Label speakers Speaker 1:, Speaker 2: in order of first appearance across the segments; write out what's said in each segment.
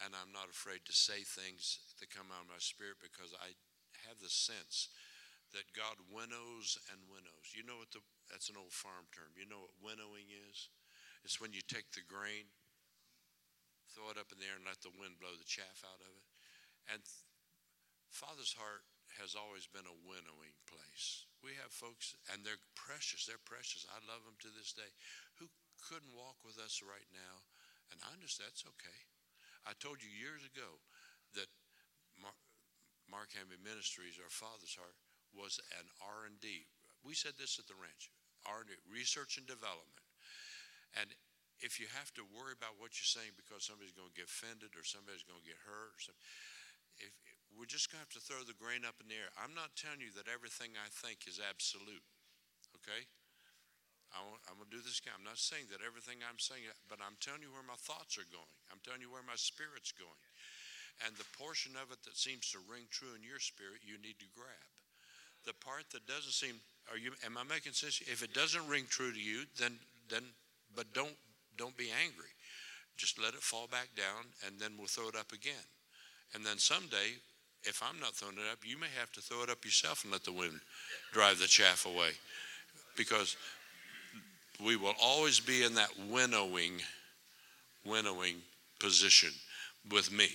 Speaker 1: and I'm not afraid to say things that come out of my spirit because I have the sense that God winnows and winnows. You know what the that's an old farm term. You know what winnowing is? It's when you take the grain, throw it up in the air, and let the wind blow the chaff out of it. And Father's heart has always been a winnowing place. We have folks, and they're precious. They're precious. I love them to this day. Who couldn't walk with us right now, and I understand that's okay. I told you years ago that Mark, Mark Hanby Ministries, our Father's Heart, was an R&D. We said this at the ranch, R&D, research and development. And if you have to worry about what you're saying because somebody's going to get offended or somebody's going to get hurt, or something, if, we're just going to have to throw the grain up in the air. I'm not telling you that everything I think is absolute, okay? I am going to do this again. I'm not saying that everything I'm saying, but I'm telling you where my thoughts are going. I'm telling you where my spirit's going. And the portion of it that seems to ring true in your spirit, you need to grab the part that doesn't seem are you am i making sense if it doesn't ring true to you then then but don't don't be angry just let it fall back down and then we'll throw it up again and then someday if i'm not throwing it up you may have to throw it up yourself and let the wind drive the chaff away because we will always be in that winnowing winnowing position with me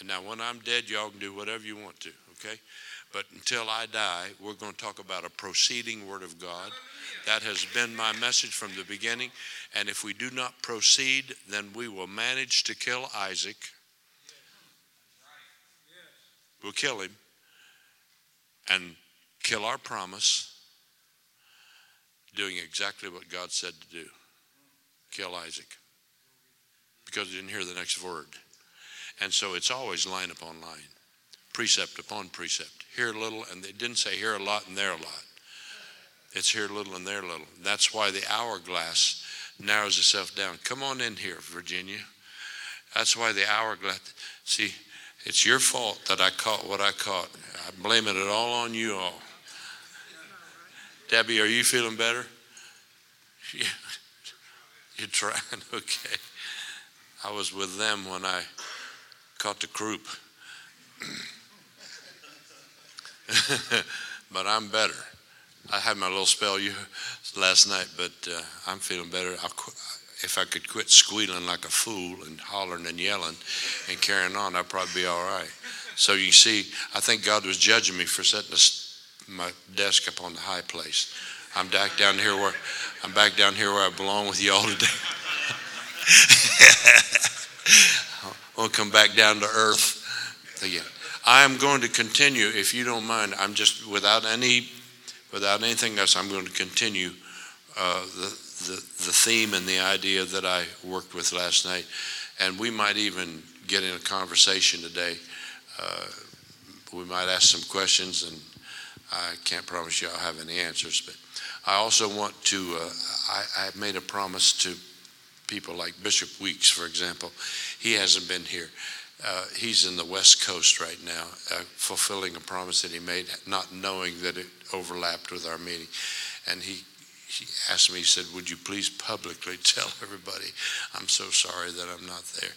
Speaker 1: and now when i'm dead y'all can do whatever you want to okay but until I die, we're going to talk about a proceeding Word of God. That has been my message from the beginning. And if we do not proceed, then we will manage to kill Isaac. We'll kill him and kill our promise, doing exactly what God said to do kill Isaac. Because he didn't hear the next word. And so it's always line upon line, precept upon precept here a little, and they didn't say here a lot and there a lot. It's here a little and there a little. That's why the hourglass narrows itself down. Come on in here, Virginia. That's why the hourglass. See, it's your fault that I caught what I caught. I'm blaming it all on you all. Debbie, are you feeling better? You're trying? Okay. I was with them when I caught the croup. but I'm better. I had my little spell last night, but uh, I'm feeling better. Qu- if I could quit squealing like a fool and hollering and yelling and carrying on, I'd probably be all right. So you see, I think God was judging me for setting my desk up on the high place. I'm back down here where I'm back down here where I belong with y'all today. I'll come back down to earth again. I am going to continue, if you don't mind, I'm just, without any, without anything else, I'm going to continue uh, the, the, the theme and the idea that I worked with last night. And we might even get in a conversation today. Uh, we might ask some questions, and I can't promise you I'll have any answers. But I also want to, uh, I, I made a promise to people like Bishop Weeks, for example. He hasn't been here. Uh, he's in the West Coast right now, uh, fulfilling a promise that he made, not knowing that it overlapped with our meeting. And he, he asked me, he said, Would you please publicly tell everybody I'm so sorry that I'm not there?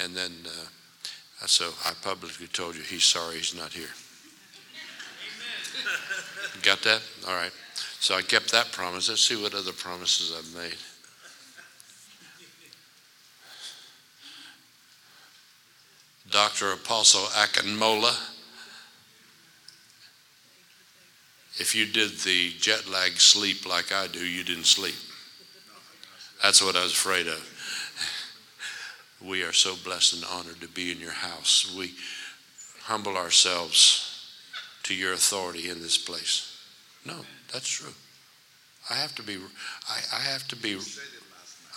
Speaker 1: And then, uh, so I publicly told you he's sorry he's not here. Got that? All right. So I kept that promise. Let's see what other promises I've made. Dr. Apostle Akinmola. If you did the jet lag sleep like I do, you didn't sleep. That's what I was afraid of. We are so blessed and honored to be in your house. We humble ourselves to your authority in this place. No, that's true. I have to be, I, I have to be,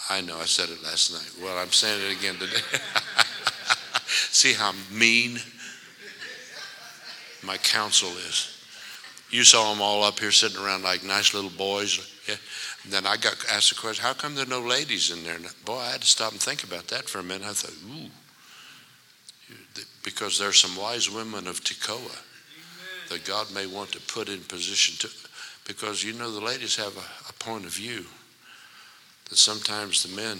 Speaker 1: I know I said it last night. Well, I'm saying it again today. See how mean my counsel is. You saw them all up here sitting around like nice little boys. Yeah. And then I got asked the question, how come there are no ladies in there? And boy, I had to stop and think about that for a minute. I thought, ooh, because there's some wise women of Tekoa that God may want to put in position to, because you know the ladies have a, a point of view that sometimes the men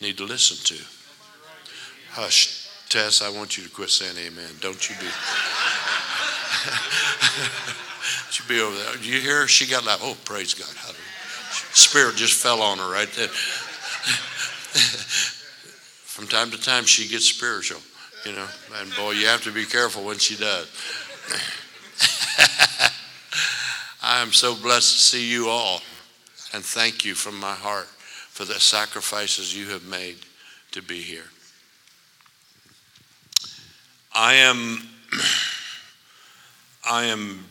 Speaker 1: need to listen to. Hush. Tess, I want you to quit saying amen. Don't you be. She'd be over there. Do you hear her? She got like, oh, praise God. Spirit just fell on her right there. From time to time, she gets spiritual, you know. And boy, you have to be careful when she does. I am so blessed to see you all and thank you from my heart for the sacrifices you have made to be here. I am, I am,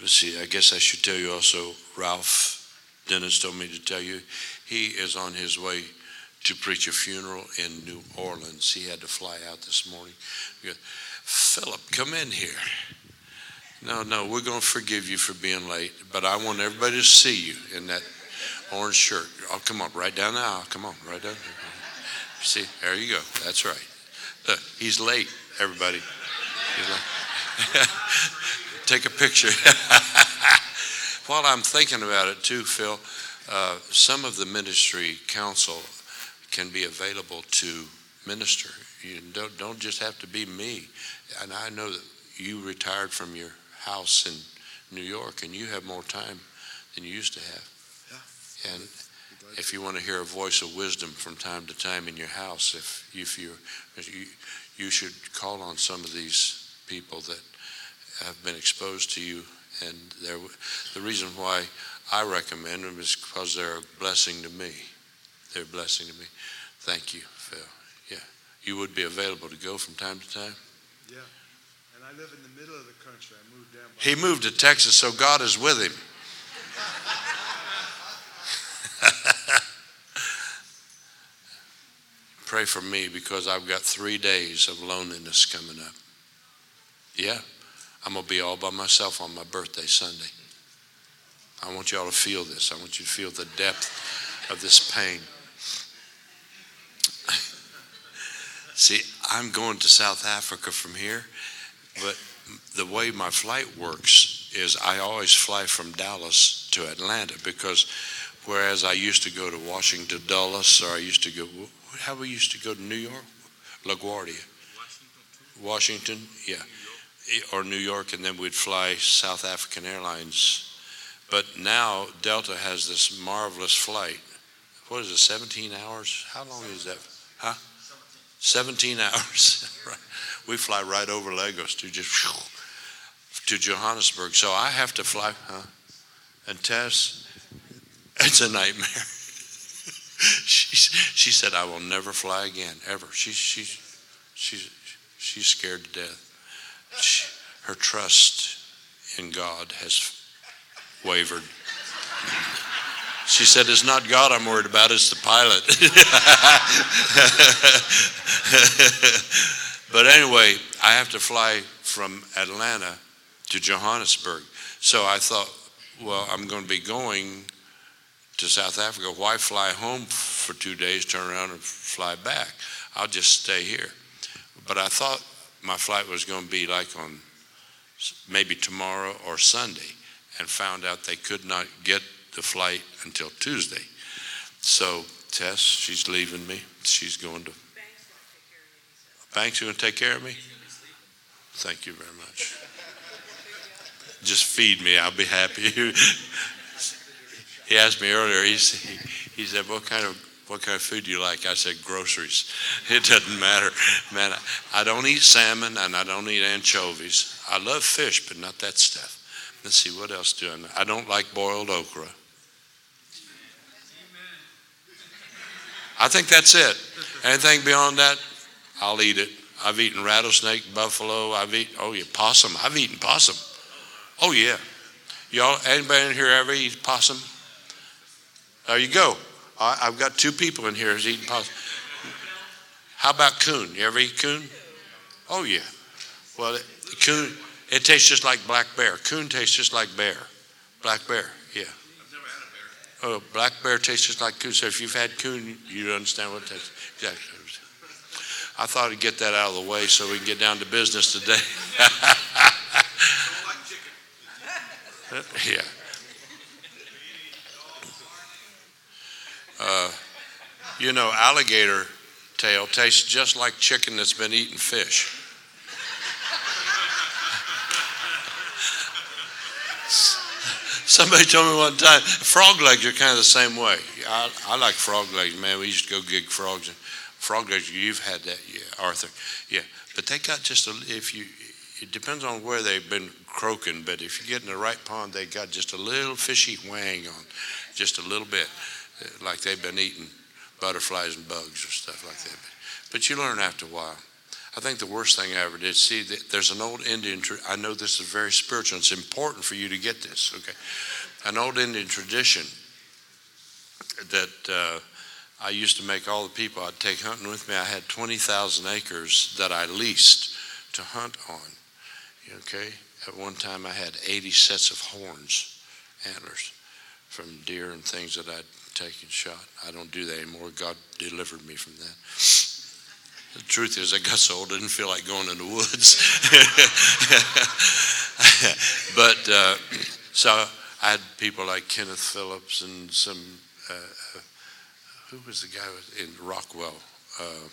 Speaker 1: let's see, I guess I should tell you also, Ralph Dennis told me to tell you, he is on his way to preach a funeral in New Orleans. He had to fly out this morning. Philip, come in here. No, no, we're going to forgive you for being late, but I want everybody to see you in that orange shirt. Oh, come on, right down the aisle. Come on, right down. See, there you go. That's right. Look, he's late, everybody. Late. Take a picture. While I'm thinking about it, too, Phil, uh, some of the ministry council can be available to minister. You don't, don't just have to be me. And I know that you retired from your house in New York, and you have more time than you used to have. Yeah. And if you want to hear a voice of wisdom from time to time in your house, if if you you you should call on some of these people that have been exposed to you, and the reason why I recommend them is because they're a blessing to me. They're a blessing to me. Thank you, Phil. Yeah, you would be available to go from time to time.
Speaker 2: Yeah. And I live in the middle of the country. I moved down.
Speaker 1: He moved to Texas, so God is with him. Pray for me because I've got three days of loneliness coming up. Yeah, I'm going to be all by myself on my birthday Sunday. I want you all to feel this. I want you to feel the depth of this pain. See, I'm going to South Africa from here, but the way my flight works is I always fly from Dallas to Atlanta because whereas I used to go to Washington Dulles or I used to go how we used to go to New York? LaGuardia. Washington yeah. Or New York and then we'd fly South African Airlines. But now Delta has this marvelous flight. What is it 17 hours? How long is that 17 hours we fly right over Lagos to just to Johannesburg. So I have to fly, huh? And Tess, it's a nightmare. she, she said, I will never fly again, ever. She, she, she's, she's scared to death. She, her trust in God has wavered. She said, It's not God I'm worried about, it's the pilot. But anyway, I have to fly from Atlanta to Johannesburg. So I thought, well, I'm going to be going to South Africa. Why fly home for two days, turn around and fly back? I'll just stay here. But I thought my flight was going to be like on maybe tomorrow or Sunday, and found out they could not get the flight until Tuesday. So Tess, she's leaving me. She's going to Banks, you going to take care of me? Thank you very much. Just feed me, I'll be happy. he asked me earlier, he, he said, what kind of what kind of food do you like? I said, groceries. It doesn't matter. Man, I don't eat salmon and I don't eat anchovies. I love fish, but not that stuff. Let's see, what else do I know? I don't like boiled okra. I think that's it. Anything beyond that, I'll eat it. I've eaten rattlesnake, buffalo. I've eaten, oh yeah, possum. I've eaten possum. Oh yeah. Y'all, anybody in here ever eat possum? There you go. I, have got two people in here who's eating possum. How about coon? You ever eat coon? Oh yeah. Well, it, coon, it tastes just like black bear. Coon tastes just like bear. Black bear, yeah. Oh, black bear tastes just like coon. So if you've had coon, you understand what tastes. Exactly. I thought I'd get that out of the way so we can get down to business today. yeah. Uh, you know, alligator tail tastes just like chicken that's been eating fish. Somebody told me one time, frog legs are kind of the same way. I, I like frog legs, man. We used to go gig frogs. And frog legs, you've had that, yeah, Arthur. Yeah, but they got just a, if you, it depends on where they've been croaking, but if you get in the right pond, they got just a little fishy wang on, just a little bit, like they've been eating butterflies and bugs or stuff like that. But you learn after a while. I think the worst thing I ever did, see, there's an old Indian, I know this is very spiritual. It's important for you to get this, okay? An old Indian tradition that uh, I used to make all the people I'd take hunting with me. I had 20,000 acres that I leased to hunt on, okay? At one time, I had 80 sets of horns, antlers, from deer and things that I'd taken shot. I don't do that anymore. God delivered me from that. The truth is, I got so old, I didn't feel like going in the woods. but uh, so I had people like Kenneth Phillips and some, uh, uh who was the guy in Rockwell? Uh,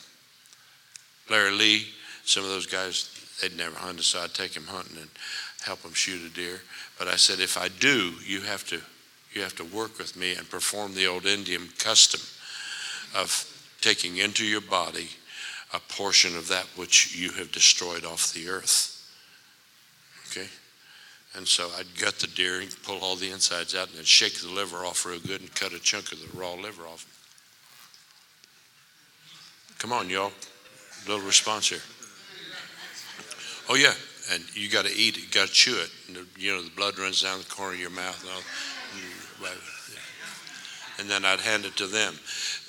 Speaker 1: Larry Lee. Some of those guys, they'd never hunted, so I'd take them hunting and help them shoot a deer. But I said, if I do, you have to, you have to work with me and perform the old Indian custom of taking into your body a portion of that which you have destroyed off the earth. Okay? And so I'd gut the deer and pull all the insides out and then shake the liver off real good and cut a chunk of the raw liver off. Come on, y'all. Little response here. Oh, yeah. And you got to eat it. You got to chew it. You know, the blood runs down the corner of your mouth. And, all, and then I'd hand it to them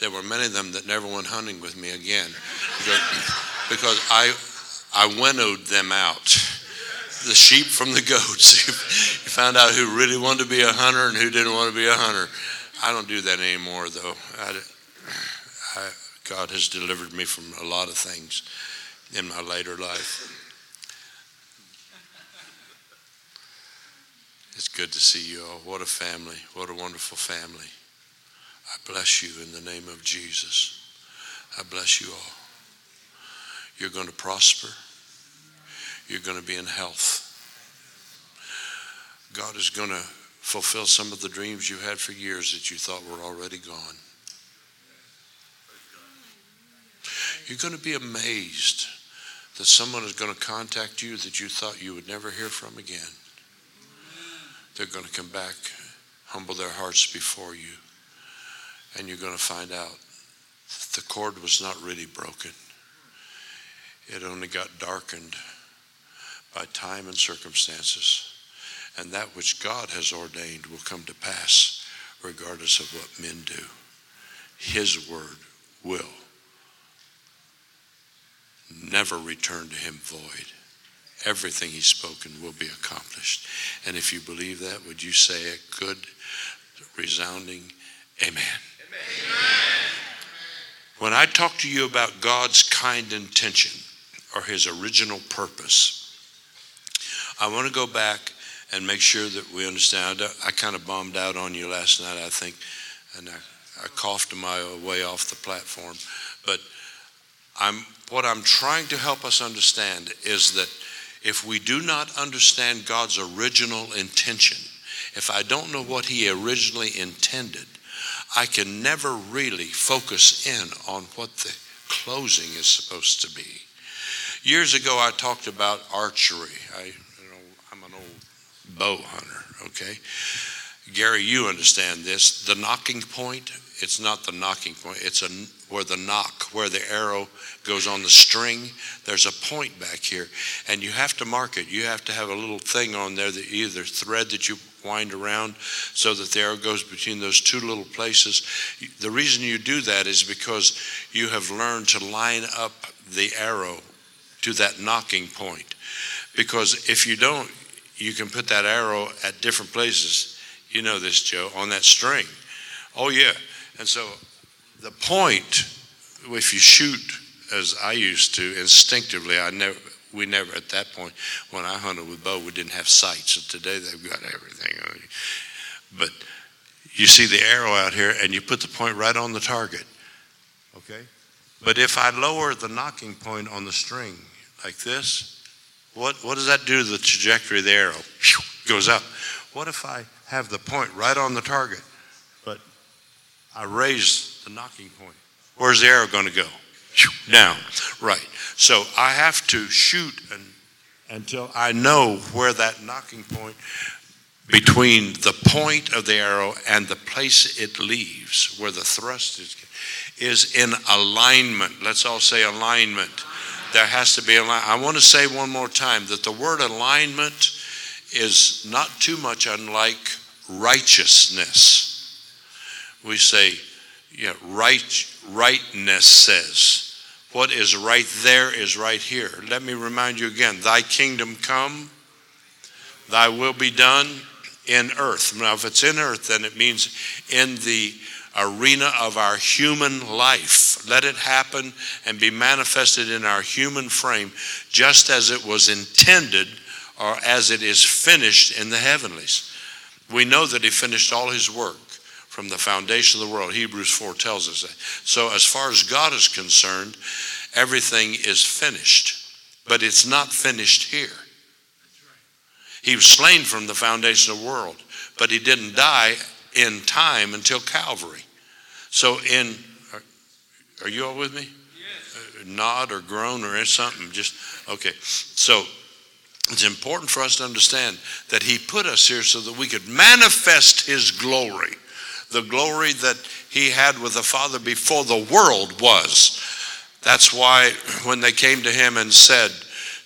Speaker 1: there were many of them that never went hunting with me again because, I, I winnowed them out. The sheep from the goats. you found out who really wanted to be a hunter and who didn't want to be a hunter. I don't do that anymore, though. I, I, God has delivered me from a lot of things in my later life. It's good to see you all. What a family. What a wonderful family. I bless you in the name of Jesus. I bless you all. You're going to prosper. You're going to be in health. God is going to fulfill some of the dreams you had for years that you thought were already gone. You're going to be amazed that someone is going to contact you that you thought you would never hear from again. They're going to come back, humble their hearts before you and you're going to find out the cord was not really broken. It only got darkened by time and circumstances. And that which God has ordained will come to pass regardless of what men do. His word will never return to him void. Everything he's spoken will be accomplished. And if you believe that, would you say a good, resounding amen? When I talk to you about God's kind intention or his original purpose, I want to go back and make sure that we understand. I, I kind of bombed out on you last night, I think, and I, I coughed my way off the platform. But I'm, what I'm trying to help us understand is that if we do not understand God's original intention, if I don't know what He originally intended, I can never really focus in on what the closing is supposed to be. Years ago, I talked about archery. I, you know, I'm an old bow hunter, okay? Gary, you understand this. The nocking point, it's not the nocking point, it's a, where the nock, where the arrow goes on the string. There's a point back here, and you have to mark it. You have to have a little thing on there that either thread that you wind around so that the arrow goes between those two little places. The reason you do that is because you have learned to line up the arrow to that nocking point. Because if you don't, you can put that arrow at different places. You know this, Joe, on that string. Oh, yeah. And so the point, if you shoot as I used to instinctively, I never, we never at that point when I hunted with bow, we didn't have sights. And today they've got everything. But you see the arrow out here, and you put the point right on the target. Okay, But if I lower the nocking point on the string like this, what, what does that do to the trajectory of the arrow? Goes up. What if I have the point right on the target, but I raise the nocking point? Where's the arrow going to go? Down. Right. So I have to shoot and, until I know where that nocking point between the point of the arrow and the place it leaves, where the thrust is, is in alignment. Let's all say alignment. There has to be alignment. I want to say one more time that the word alignment is not too much unlike righteousness. We say, yeah, right, rightness says. What is right there is right here. Let me remind you again Thy kingdom come, Thy will be done in earth. Now, if it's in earth, then it means in the arena of our human life. Let it happen and be manifested in our human frame just as it was intended or as it is finished in the heavenlies. We know that He finished all His work from the foundation of the world. Hebrews 4 tells us that. So, as far as God is concerned, everything is finished, but it's not finished here. He was slain from the foundation of the world, but he didn't die in time until Calvary. So, in are, are you all with me? Yes. Uh, nod or groan or something. Just okay. So it's important for us to understand that he put us here so that we could manifest his glory, the glory that he had with the Father before the world was. That's why when they came to him and said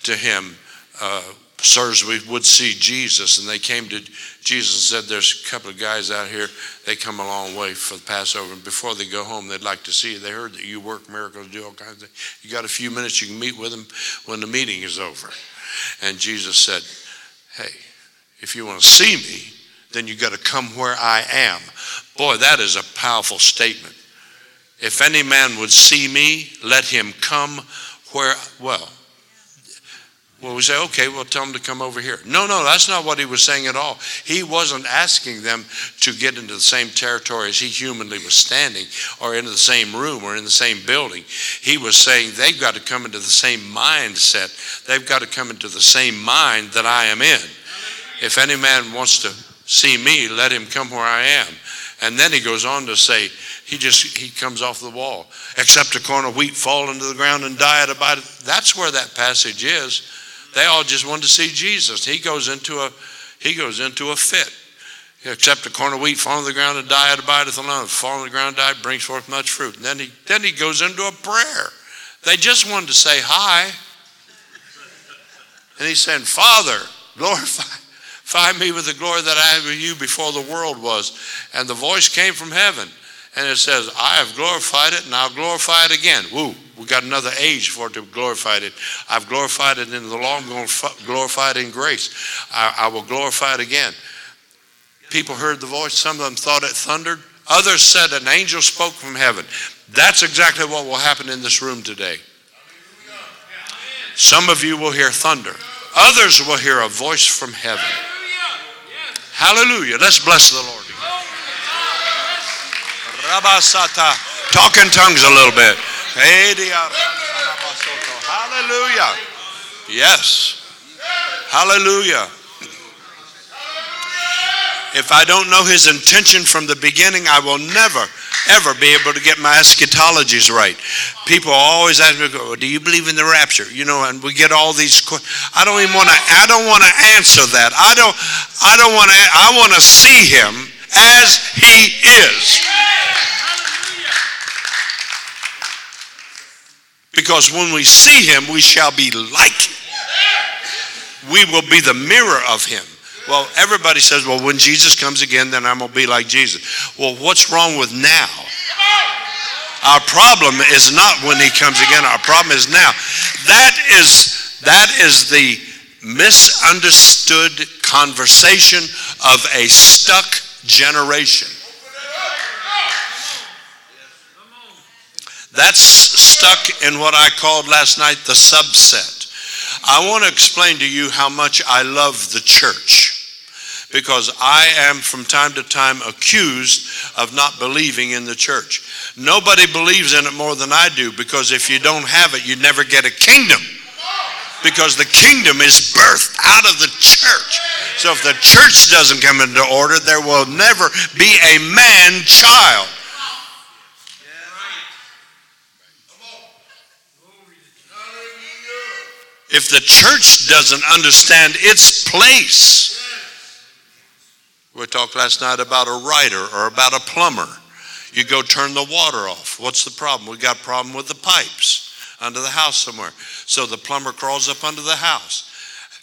Speaker 1: to him, uh, Sirs, we would see Jesus. And they came to Jesus and said, There's a couple of guys out here. They come a long way for the Passover. And before they go home, they'd like to see you. They heard that you work miracles, do all kinds of things. You got a few minutes, you can meet with them when the meeting is over. And Jesus said, Hey, if you want to see me, then you got to come where I am. Boy, that is a powerful statement. If any man would see me, let him come where, well, well, we say, okay, well, tell them to come over here. No, no, that's not what he was saying at all. He wasn't asking them to get into the same territory as he humanly was standing or into the same room or in the same building. He was saying they've got to come into the same mindset. They've got to come into the same mind that I am in. If any man wants to see me, let him come where I am. And then he goes on to say, he just he comes off the wall. Except a corn of wheat fall into the ground and die at about. That's where that passage is. They all just wanted to see Jesus. He goes into a he goes into a fit. Except a corn of wheat fall on the ground and die, it abideth alone. Fall on the ground, die, brings forth much fruit. And then he then he goes into a prayer. They just wanted to say hi. And he's saying, Father, glorify me with the glory that I had with you before the world was. And the voice came from heaven. And it says, I have glorified it and I'll glorify it again. Woo, we got another age for it to glorify it. I've glorified it in the to glorify it in grace. I, I will glorify it again. People heard the voice, some of them thought it thundered. Others said an angel spoke from heaven. That's exactly what will happen in this room today. Some of you will hear thunder, others will hear a voice from heaven. Hallelujah. Let's bless the Lord. Rabasata. Talk in tongues a little bit. Hallelujah. Yes. Hallelujah. If I don't know his intention from the beginning, I will never, ever be able to get my eschatologies right. People always ask me, oh, "Do you believe in the rapture?" You know, and we get all these. I don't even want to. I don't want to answer that. I don't. I don't want to. I want to see him as he is. Because when we see him, we shall be like him. We will be the mirror of him. Well, everybody says, well, when Jesus comes again, then I'm going to be like Jesus. Well, what's wrong with now? Our problem is not when he comes again. Our problem is now. That is, that is the misunderstood conversation of a stuck generation. That's stuck in what I called last night the subset. I want to explain to you how much I love the church because I am from time to time accused of not believing in the church. Nobody believes in it more than I do because if you don't have it, you never get a kingdom. Because the kingdom is birthed out of the church. So if the church doesn't come into order, there will never be a man child. If the church doesn't understand its place, we talked last night about a writer or about a plumber. You go turn the water off. What's the problem? We got a problem with the pipes under the house somewhere. So the plumber crawls up under the house.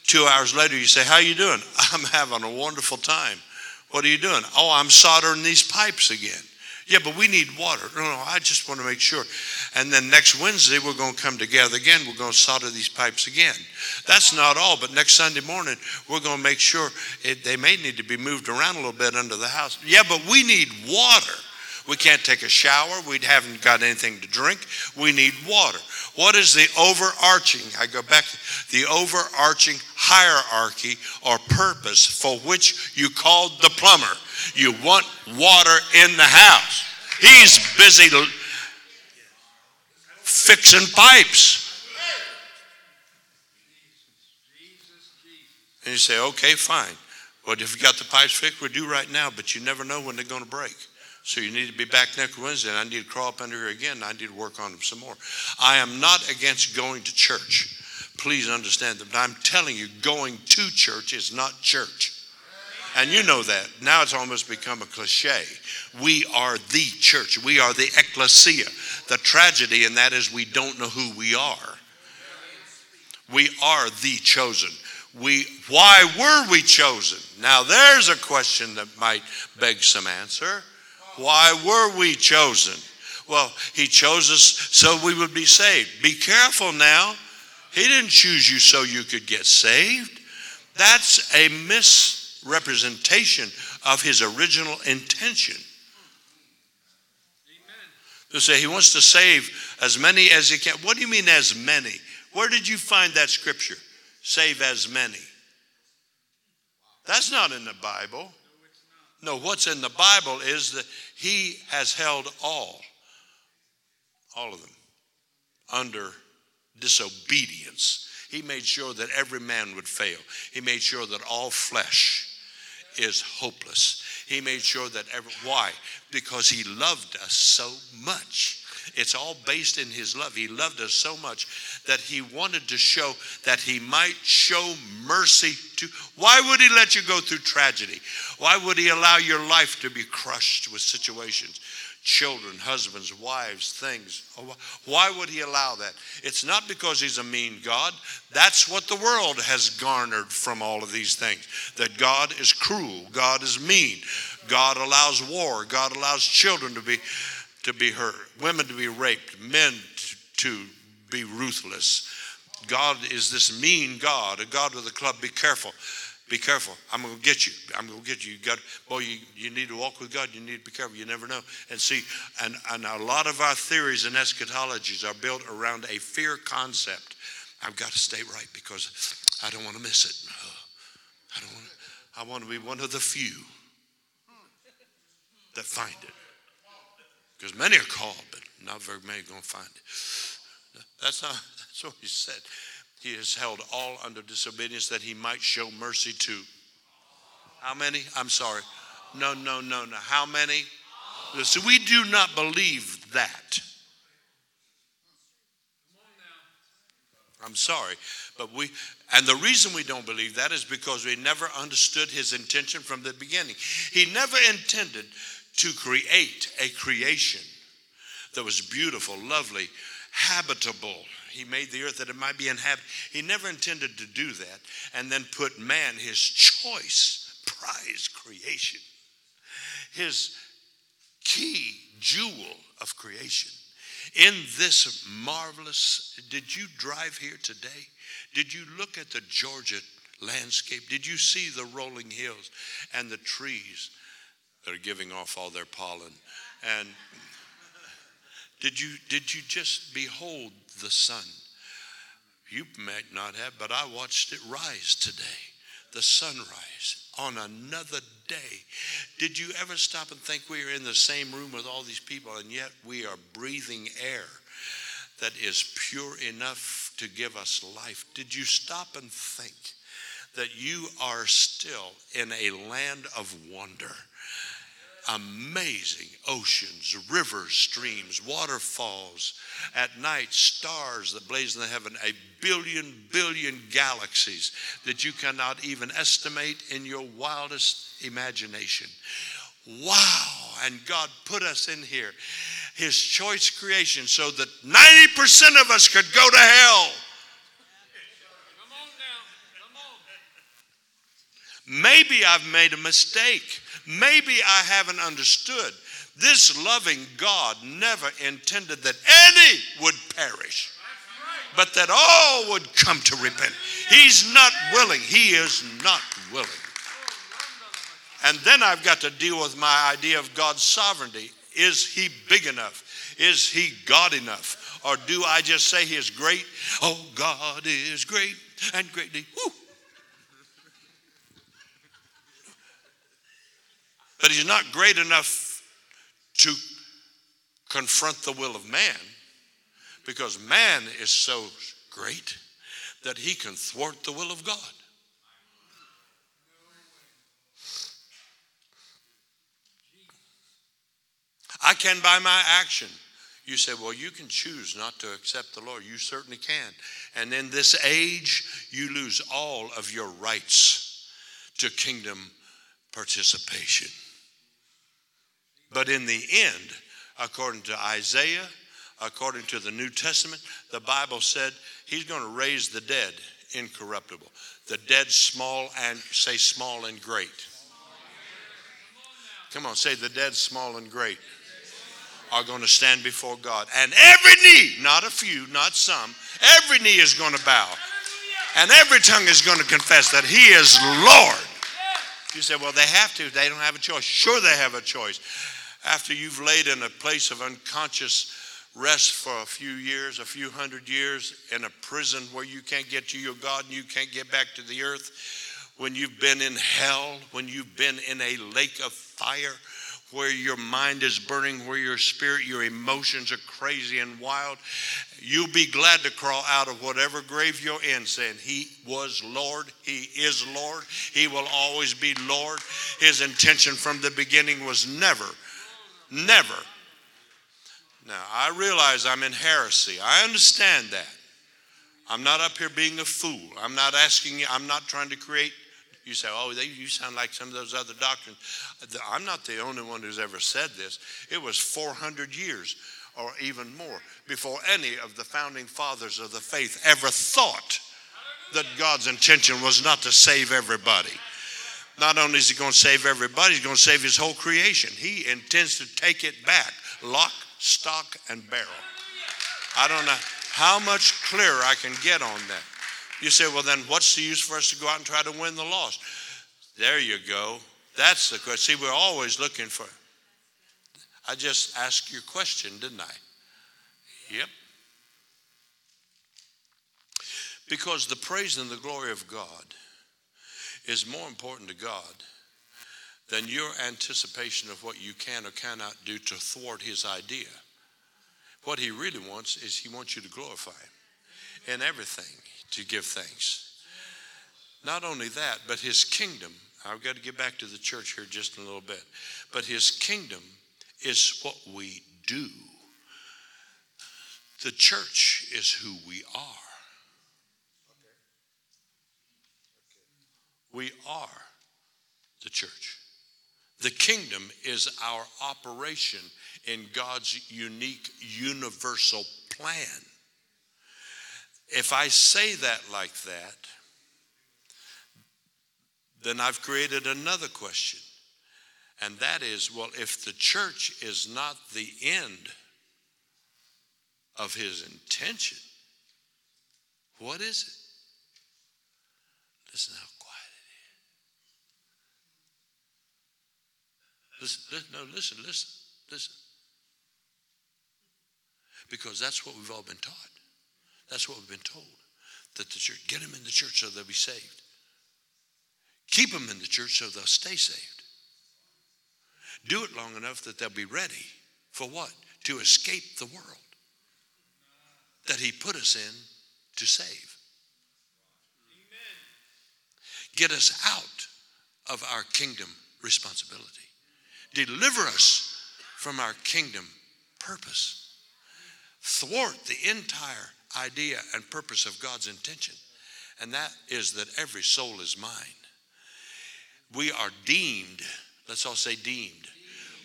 Speaker 1: Two hours later, you say, "How you doing?" I'm having a wonderful time. What are you doing? Oh, I'm soldering these pipes again. Yeah, but we need water. No, no, I just want to make sure. And then next Wednesday, we're going to come together again. We're going to solder these pipes again. That's not all, but next Sunday morning, we're going to make sure it, they may need to be moved around a little bit under the house. Yeah, but we need water. We can't take a shower. We haven't got anything to drink. We need water. What is the overarching, I go back, the overarching hierarchy or purpose for which you called the plumber? You want water in the house. He's busy fixing pipes. And you say, okay, fine. Well, if you got the pipes fixed, we'll do right now, but you never know when they're going to break. So you need to be back next Wednesday, and I need to crawl up under here again. and I need to work on them some more. I am not against going to church. Please understand that. I'm telling you, going to church is not church. And you know that. Now it's almost become a cliche. We are the church. We are the ecclesia. The tragedy in that is we don't know who we are. We are the chosen. We why were we chosen? Now there's a question that might beg some answer. Why were we chosen? Well, he chose us so we would be saved. Be careful now. He didn't choose you so you could get saved. That's a misrepresentation of his original intention. To say he wants to save as many as he can. What do you mean, as many? Where did you find that scripture? Save as many. That's not in the Bible. No, what's in the Bible is that he has held all, all of them, under disobedience. He made sure that every man would fail. He made sure that all flesh is hopeless. He made sure that every, why? Because he loved us so much. It's all based in his love. He loved us so much that he wanted to show that he might show mercy to. Why would he let you go through tragedy? Why would he allow your life to be crushed with situations? children, husbands, wives, things. Why would he allow that? It's not because he's a mean God. That's what the world has garnered from all of these things that God is cruel, God is mean, God allows war, God allows children to be to be hurt, women to be raped, men to be ruthless. God is this mean God, a God with a club. Be careful. Be careful. I'm going to get you. I'm going to get you. You got, boy, you, you need to walk with God. You need to be careful. You never know. And see, and, and a lot of our theories and eschatologies are built around a fear concept. I've got to stay right because I don't want to miss it. I don't want to, I want to be one of the few that find it. Because many are called, but not very many are going to find it. That's not, that's what he said. He has held all under disobedience that he might show mercy to. How many? I'm sorry. No, no, no, no. How many? So we do not believe that. I'm sorry, but we, and the reason we don't believe that is because we never understood his intention from the beginning. He never intended to create a creation that was beautiful, lovely, habitable, he made the earth that it might be inhabited. He never intended to do that and then put man, his choice, prize creation, his key jewel of creation. In this marvelous, did you drive here today? Did you look at the Georgia landscape? Did you see the rolling hills and the trees that are giving off all their pollen? And did you, did you just behold the sun? You might not have, but I watched it rise today. The sunrise. on another day. Did you ever stop and think we are in the same room with all these people and yet we are breathing air that is pure enough to give us life? Did you stop and think that you are still in a land of wonder? Amazing oceans, rivers, streams, waterfalls, at night, stars that blaze in the heaven, a billion, billion galaxies that you cannot even estimate in your wildest imagination. Wow. And God put us in here, His choice creation, so that 90% of us could go to hell. Maybe I've made a mistake. Maybe I haven't understood. This loving God never intended that any would perish, but that all would come to repent. He's not willing. He is not willing. And then I've got to deal with my idea of God's sovereignty. Is he big enough? Is he God enough? Or do I just say he is great? Oh, God is great and greatly. Woo, But he's not great enough to confront the will of man because man is so great that he can thwart the will of God. I can by my action. You say, well, you can choose not to accept the Lord. You certainly can. And in this age, you lose all of your rights to kingdom participation. But in the end, according to Isaiah, according to the New Testament, the Bible said he's going to raise the dead incorruptible. The dead small and say small and great. Come on, say the dead small and great are going to stand before God. And every knee, not a few, not some, every knee is going to bow. And every tongue is going to confess that He is Lord. You say, well, they have to. They don't have a choice. Sure, they have a choice after you've laid in a place of unconscious rest for a few years, a few hundred years, in a prison where you can't get to your God and you can't get back to the earth, when you've been in hell, when you've been in a lake of fire, where your mind is burning, where your spirit, your emotions are crazy and wild, you'll be glad to crawl out of whatever grave you're in saying, He was Lord, He is Lord, He will always be Lord. His intention from the beginning was never Never. Now, I realize I'm in heresy. I understand that. I'm not up here being a fool. I'm not asking you, I'm not trying to create. You say, oh, they, you sound like some of those other doctrines. I'm not the only one who's ever said this. It was 400 years or even more before any of the founding fathers of the faith ever thought that God's intention was not to save everybody. Not only is he going to save everybody, he's going to save his whole creation. He intends to take it back, lock, stock, and barrel. I don't know how much clearer I can get on that. You say, well, then what's the use for us to go out and try to win the lost? There you go. That's the question. See, we're always looking for. I just asked your question, didn't I? Yep. Because the praise and the glory of God is more important to God than your anticipation of what you can or cannot do to thwart his idea. What he really wants is he wants you to glorify him in everything, to give thanks. Not only that, but his kingdom. I've got to get back to the church here just a little bit. But his kingdom is what we do. The church is who we are. We are the church. The kingdom is our operation in God's unique universal plan. If I say that like that, then I've created another question. And that is well, if the church is not the end of his intention, what is it? Listen how quiet it is. Listen, listen, no, listen, listen, listen. Because that's what we've all been taught. That's what we've been told. That the church, get them in the church so they'll be saved. Keep them in the church so they'll stay saved. Do it long enough that they'll be ready for what? To escape the world that He put us in to save. Get us out of our kingdom responsibility. Deliver us from our kingdom purpose. Thwart the entire idea and purpose of God's intention. And that is that every soul is mine. We are deemed, let's all say deemed.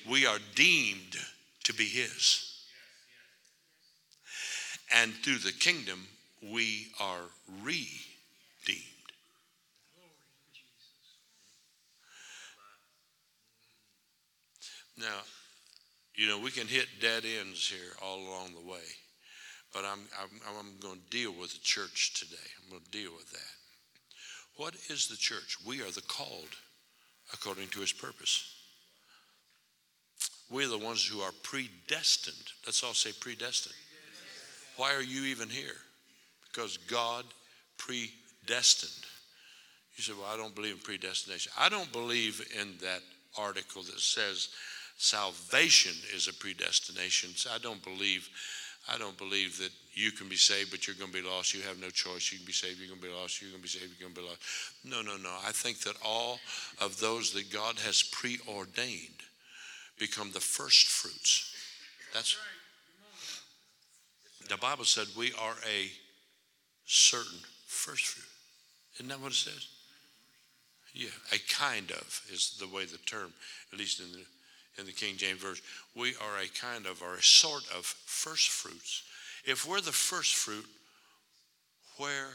Speaker 1: We are deemed to be His. And through the kingdom, we are redeemed. Now, you know, we can hit dead ends here all along the way, but I'm, I'm, I'm going to deal with the church today. I'm going to deal with that. What is the church? We are the called according to his purpose. We're the ones who are predestined. Let's all say predestined. Why are you even here? Because God predestined. You say, Well, I don't believe in predestination. I don't believe in that article that says salvation is a predestination. So I don't believe. I don't believe that you can be saved, but you're going to be lost. You have no choice. You can be saved. You're going to be lost. You're going to be saved. You're going to be lost. No, no, no. I think that all of those that God has preordained become the first fruits. That's the Bible said we are a certain first fruit. Isn't that what it says? Yeah, a kind of is the way the term, at least in the in the King James Version. We are a kind of or a sort of first fruits. If we're the first fruit, where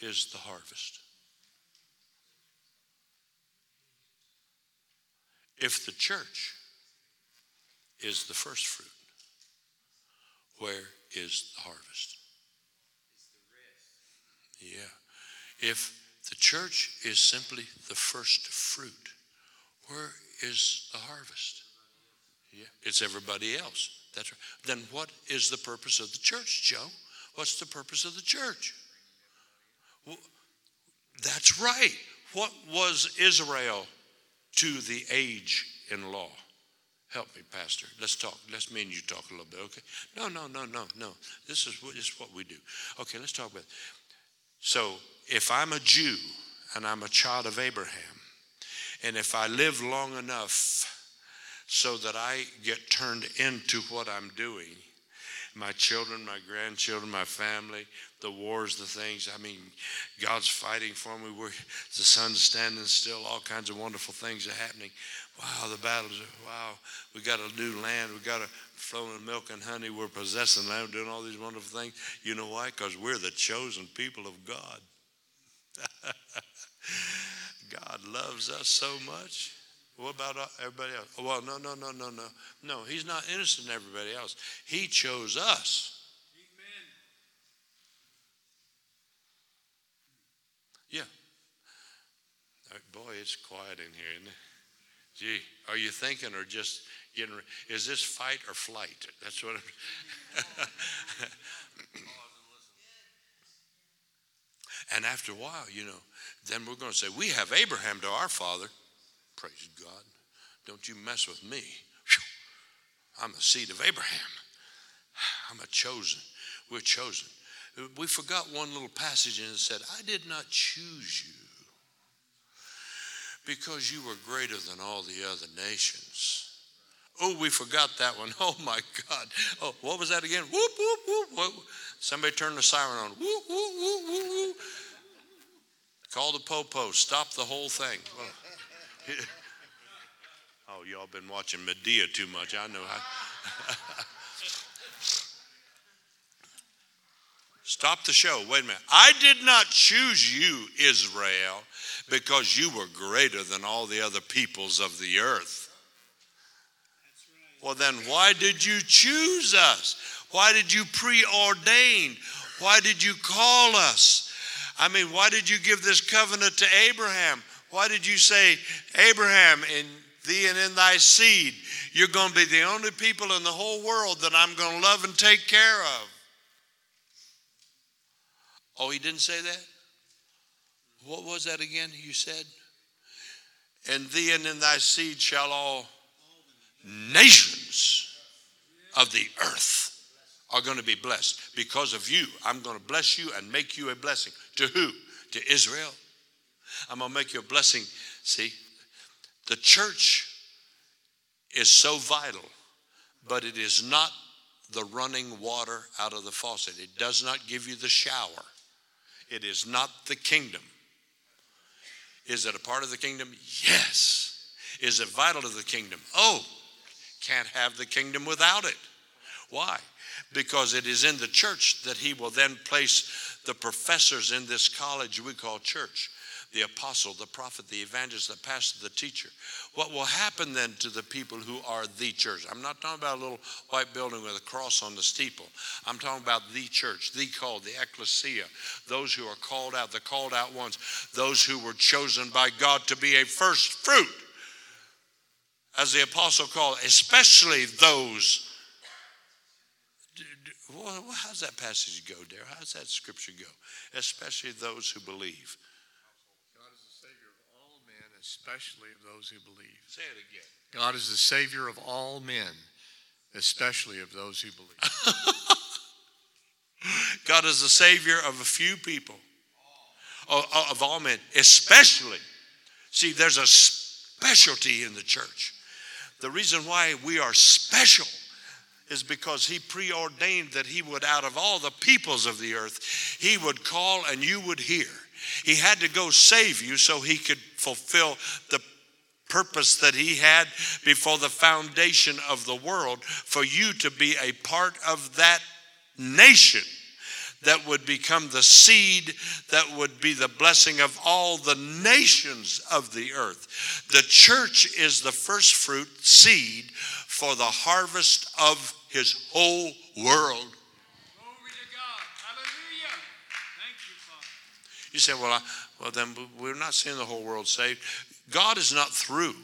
Speaker 1: is the harvest? If the church is the first fruit, where is the harvest? Yeah. If the church is simply the first fruit, where is the harvest? Yeah. It's everybody else. That's right. Then what is the purpose of the church, Joe? What's the purpose of the church? Well, that's right. What was Israel to the age in law? Help me, Pastor. Let's talk. Let's me and you talk a little bit, okay? No, no, no, no, no. This is what, this is what we do. Okay, let's talk about it. So, if I'm a Jew and I'm a child of Abraham, and if I live long enough so that I get turned into what I'm doing, my children, my grandchildren, my family, the wars, the things. I mean, God's fighting for me. We're, the sun's standing still. All kinds of wonderful things are happening. Wow, the battles. Are, wow, we got a new land. We got a flowing milk and honey. We're possessing land, doing all these wonderful things. You know why? Because we're the chosen people of God. God loves us so much. What about uh, everybody else? Oh, well, no, no, no, no, no. No, He's not interested in everybody else. He chose us. Amen. Yeah. Uh, boy, it's quiet in here, isn't it? Gee, are you thinking or just getting? Is this fight or flight? That's what. and after a while, you know, then we're going to say, We have Abraham to our father. Praise God. Don't you mess with me. I'm a seed of Abraham. I'm a chosen. We're chosen. We forgot one little passage and it said, I did not choose you because you were greater than all the other nations. Oh, we forgot that one. Oh my God. Oh, what was that again? Whoop, whoop, whoop. whoop. Somebody turn the siren on. Whoop, whoop, whoop, whoop, whoop. Call the popo. Stop the whole thing. Oh, y'all been watching Madea too much. I know how. Stop the show. Wait a minute. I did not choose you, Israel, because you were greater than all the other peoples of the earth. Well, then why did you choose us? Why did you preordain? Why did you call us? I mean, why did you give this covenant to Abraham? Why did you say, Abraham, in thee and in thy seed, you're going to be the only people in the whole world that I'm going to love and take care of? Oh, he didn't say that? What was that again you said? And thee and in thy seed shall all nations of the earth are going to be blessed. Because of you, I'm going to bless you and make you a blessing. To who? To Israel. I'm going to make you a blessing. See, the church is so vital, but it is not the running water out of the faucet. It does not give you the shower. It is not the kingdom. Is it a part of the kingdom? Yes. Is it vital to the kingdom? Oh, can't have the kingdom without it. Why? Because it is in the church that he will then place the professors in this college we call church the apostle, the prophet, the evangelist, the pastor, the teacher. What will happen then to the people who are the church? I'm not talking about a little white building with a cross on the steeple. I'm talking about the church, the called, the ecclesia, those who are called out, the called out ones, those who were chosen by God to be a first fruit. As the apostle called, especially those. How does that passage go, there? How does that scripture go? Especially those who believe God is the Savior of all men,
Speaker 3: especially of those who believe.
Speaker 1: Say it again.
Speaker 3: God is the Savior of all men, especially of those who believe.
Speaker 1: God is the Savior of a few people, of all men, especially. See, there's a specialty in the church. The reason why we are special is because he preordained that he would, out of all the peoples of the earth, he would call and you would hear. He had to go save you so he could fulfill the purpose that he had before the foundation of the world for you to be a part of that nation that would become the seed that would be the blessing of all the nations of the earth. The church is the first fruit seed for the harvest of his whole world. You say, well, I, well, then we're not seeing the whole world saved. God is not through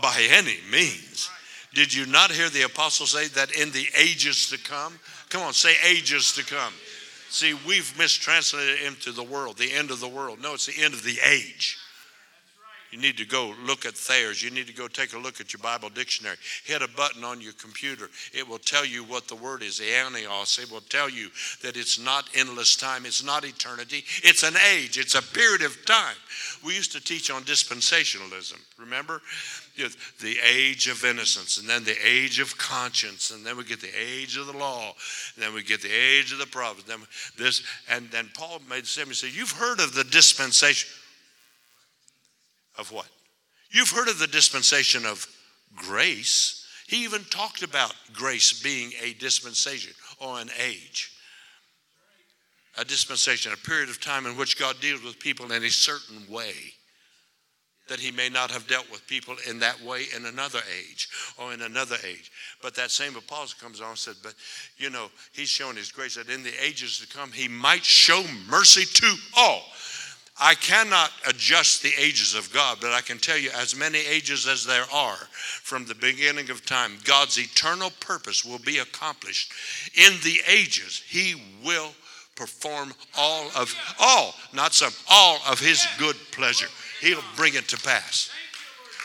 Speaker 1: by any means. Did you not hear the apostle say that in the ages to come? Come on, say ages to come. See, we've mistranslated it into the world, the end of the world. No, it's the end of the age. You need to go look at Thayer's. You need to go take a look at your Bible dictionary. Hit a button on your computer. It will tell you what the word is, aeonios. It will tell you that it's not endless time. It's not eternity. It's an age. It's a period of time. We used to teach on dispensationalism. Remember? The age of innocence, and then the age of conscience, and then we get the age of the law, and then we get the age of the prophets. Then this, and then Paul made the statement. He said, "You've heard of the dispensation." Of what? You've heard of the dispensation of grace. He even talked about grace being a dispensation or an age. A dispensation, a period of time in which God deals with people in a certain way that he may not have dealt with people in that way in another age or in another age. But that same apostle comes on and said, But you know, he's showing his grace that in the ages to come, he might show mercy to all. I cannot adjust the ages of God, but I can tell you, as many ages as there are from the beginning of time, God's eternal purpose will be accomplished. In the ages, He will perform all of, all, not some, all of His good pleasure. He'll bring it to pass.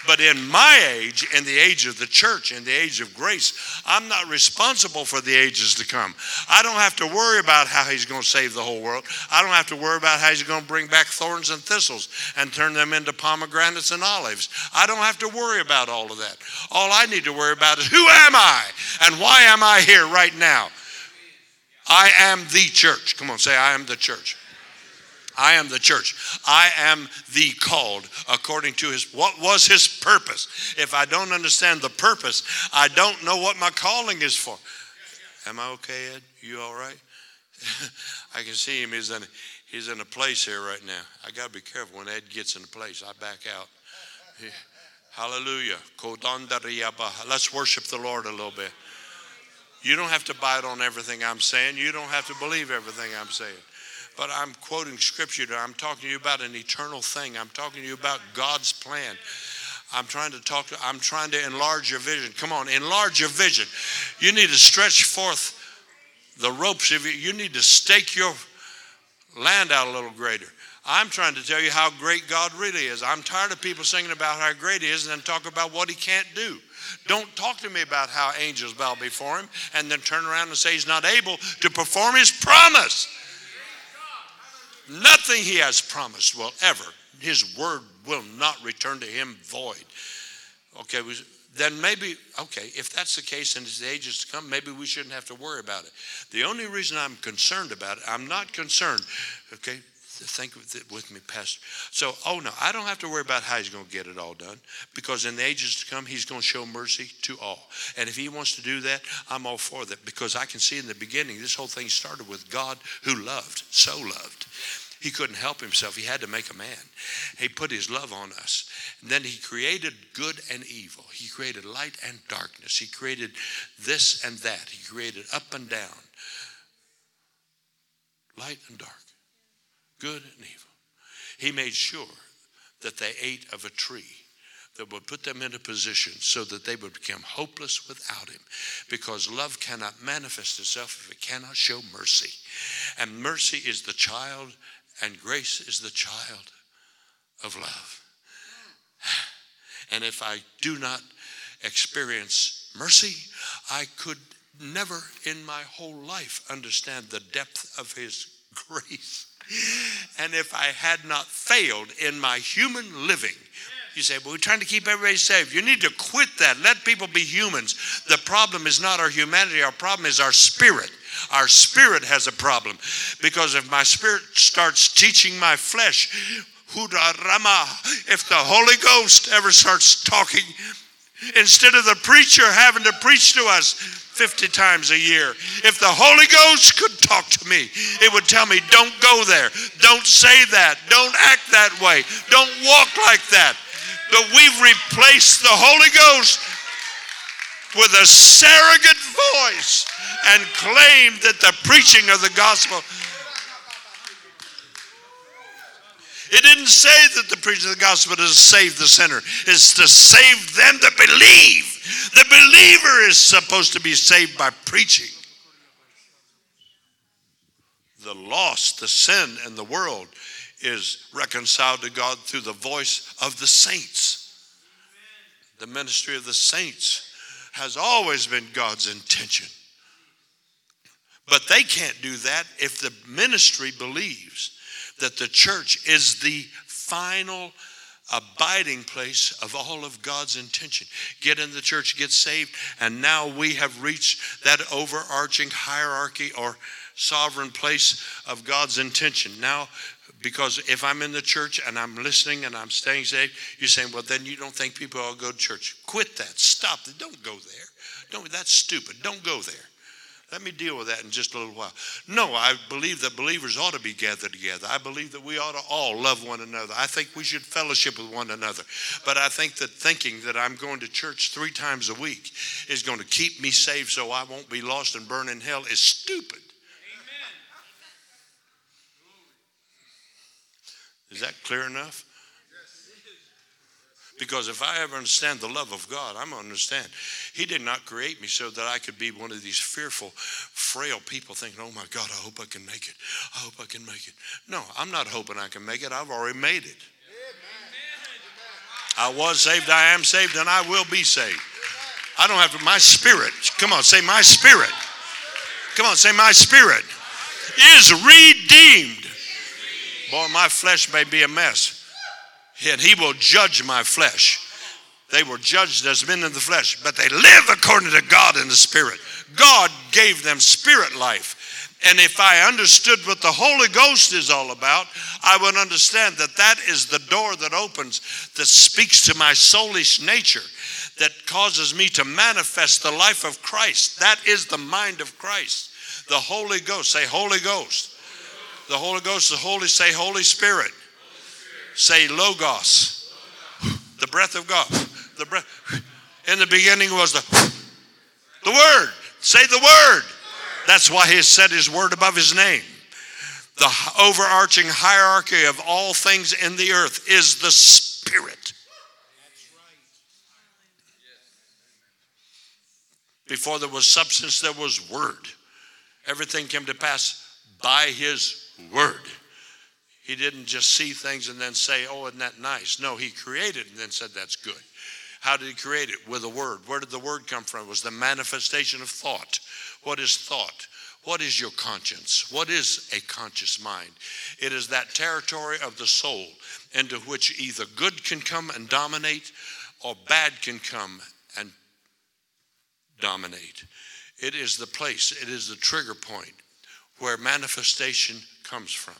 Speaker 1: But in my age, in the age of the church, in the age of grace, I'm not responsible for the ages to come. I don't have to worry about how he's going to save the whole world. I don't have to worry about how he's going to bring back thorns and thistles and turn them into pomegranates and olives. I don't have to worry about all of that. All I need to worry about is who am I and why am I here right now? I am the church. Come on, say, I am the church. I am the church. I am the called according to his what was his purpose. If I don't understand the purpose, I don't know what my calling is for. Am I okay, Ed? You all right? I can see him. He's in, he's in a place here right now. I got to be careful when Ed gets in a place. I back out. Hallelujah. Let's worship the Lord a little bit. You don't have to bite on everything I'm saying. You don't have to believe everything I'm saying but I'm quoting scripture. I'm talking to you about an eternal thing. I'm talking to you about God's plan. I'm trying to talk I'm trying to enlarge your vision. Come on, enlarge your vision. You need to stretch forth the ropes. You need to stake your land out a little greater. I'm trying to tell you how great God really is. I'm tired of people singing about how great He is and then talk about what He can't do. Don't talk to me about how angels bow before Him and then turn around and say He's not able to perform His promise. Nothing He has promised will ever, His word will not return to Him void. Okay, then maybe, okay, if that's the case it's the ages to come, maybe we shouldn't have to worry about it. The only reason I'm concerned about it, I'm not concerned, okay, think with me, Pastor. So, oh no, I don't have to worry about how he's going to get it all done because in the ages to come, he's going to show mercy to all. And if he wants to do that, I'm all for that because I can see in the beginning, this whole thing started with God who loved, so loved. He couldn't help himself. He had to make a man. He put his love on us. And then he created good and evil. He created light and darkness. He created this and that. He created up and down, light and dark good and evil. He made sure that they ate of a tree that would put them in a position so that they would become hopeless without him because love cannot manifest itself if it cannot show mercy. And mercy is the child, and grace is the child of love. And if I do not experience mercy, I could never in my whole life understand the depth of his grace. And if I had not failed in my human living, you say, well, we're trying to keep everybody safe. You need to quit that. Let people be humans. The problem is not our humanity, our problem is our spirit. Our spirit has a problem. Because if my spirit starts teaching my flesh, if the Holy Ghost ever starts talking, instead of the preacher having to preach to us, 50 times a year. If the Holy Ghost could talk to me, it would tell me, don't go there. Don't say that. Don't act that way. Don't walk like that. But we've replaced the Holy Ghost with a surrogate voice and claimed that the preaching of the gospel It didn't say that the preaching of the gospel is to save the sinner. It's to save them that believe. The believer is supposed to be saved by preaching. The lost, the sin, and the world is reconciled to God through the voice of the saints. The ministry of the saints has always been God's intention. But they can't do that if the ministry believes that the church is the final abiding place of all of God's intention. Get in the church, get saved, and now we have reached that overarching hierarchy or sovereign place of God's intention. Now, because if I'm in the church and I'm listening and I'm staying saved, you're saying, well, then you don't think people all go to church. Quit that. Stop it. Don't go there. Don't, that's stupid. Don't go there. Let me deal with that in just a little while. No, I believe that believers ought to be gathered together. I believe that we ought to all love one another. I think we should fellowship with one another. But I think that thinking that I'm going to church three times a week is going to keep me safe so I won't be lost and burn in hell is stupid. Amen. Is that clear enough? Because if I ever understand the love of God, I'm going to understand. He did not create me so that I could be one of these fearful, frail people thinking, oh my God, I hope I can make it. I hope I can make it. No, I'm not hoping I can make it. I've already made it. I was saved, I am saved, and I will be saved. I don't have to, my spirit, come on, say my spirit. Come on, say my spirit is redeemed. Boy, my flesh may be a mess and he will judge my flesh. They were judged as men in the flesh, but they live according to God in the spirit. God gave them spirit life. And if I understood what the Holy Ghost is all about, I would understand that that is the door that opens, that speaks to my soulish nature, that causes me to manifest the life of Christ. That is the mind of Christ. The Holy Ghost. Say, Holy Ghost. The Holy Ghost, the Holy, say, Holy Spirit. Say logos. The breath of God. The breath. In the beginning was the the word. Say the word. That's why he set his word above his name. The overarching hierarchy of all things in the earth is the spirit. Before there was substance, there was word. Everything came to pass by his word. He didn't just see things and then say, oh, isn't that nice? No, he created and then said, that's good. How did he create it? With a word. Where did the word come from? It was the manifestation of thought. What is thought? What is your conscience? What is a conscious mind? It is that territory of the soul into which either good can come and dominate or bad can come and dominate. It is the place, it is the trigger point where manifestation comes from.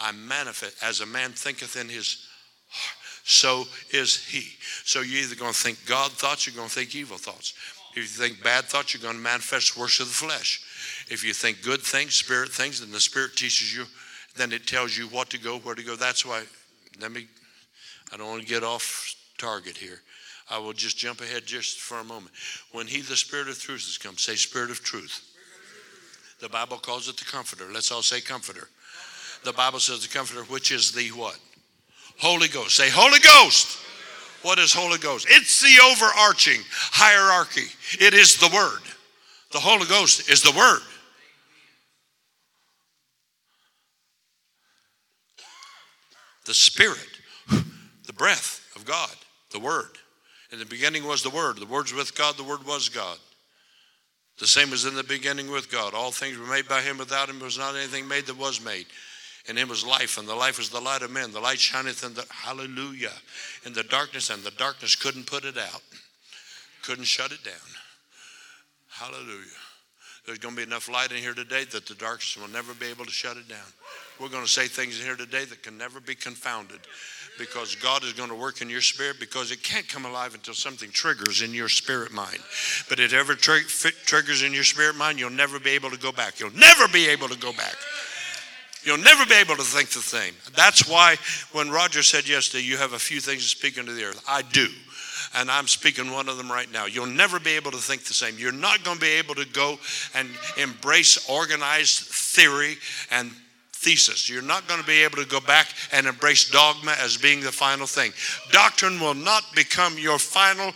Speaker 1: I manifest, as a man thinketh in his heart, so is he. So you're either going to think God thoughts, you're going to think evil thoughts. If you think bad thoughts, you're going to manifest works of the flesh. If you think good things, spirit things, then the spirit teaches you, then it tells you what to go, where to go. That's why, let me, I don't want to get off target here. I will just jump ahead just for a moment. When he, the spirit of truth, has come, say spirit of truth. The Bible calls it the comforter. Let's all say comforter. The Bible says the comforter, which is the what? Holy Ghost. Say Holy Ghost. What is Holy Ghost? It's the overarching hierarchy. It is the Word. The Holy Ghost is the Word. The Spirit, the breath of God, the Word. In the beginning was the Word. The Word's with God, the Word was God. The same as in the beginning with God. All things were made by Him. Without Him was not anything made that was made. In Him was life, and the life was the light of men. The light shineth in the, hallelujah, in the darkness, and the darkness couldn't put it out, couldn't shut it down. Hallelujah. There's going to be enough light in here today that the darkness will never be able to shut it down. We're going to say things in here today that can never be confounded because God is going to work in your spirit because it can't come alive until something triggers in your spirit mind. But if it ever tri- triggers in your spirit mind, you'll never be able to go back. You'll never be able to go back. You'll never be able to think the same. That's why when Roger said yesterday, you have a few things to speak into the earth. I do. And I'm speaking one of them right now. You'll never be able to think the same. You're not going to be able to go and embrace organized theory and thesis. You're not going to be able to go back and embrace dogma as being the final thing. Doctrine will not become your final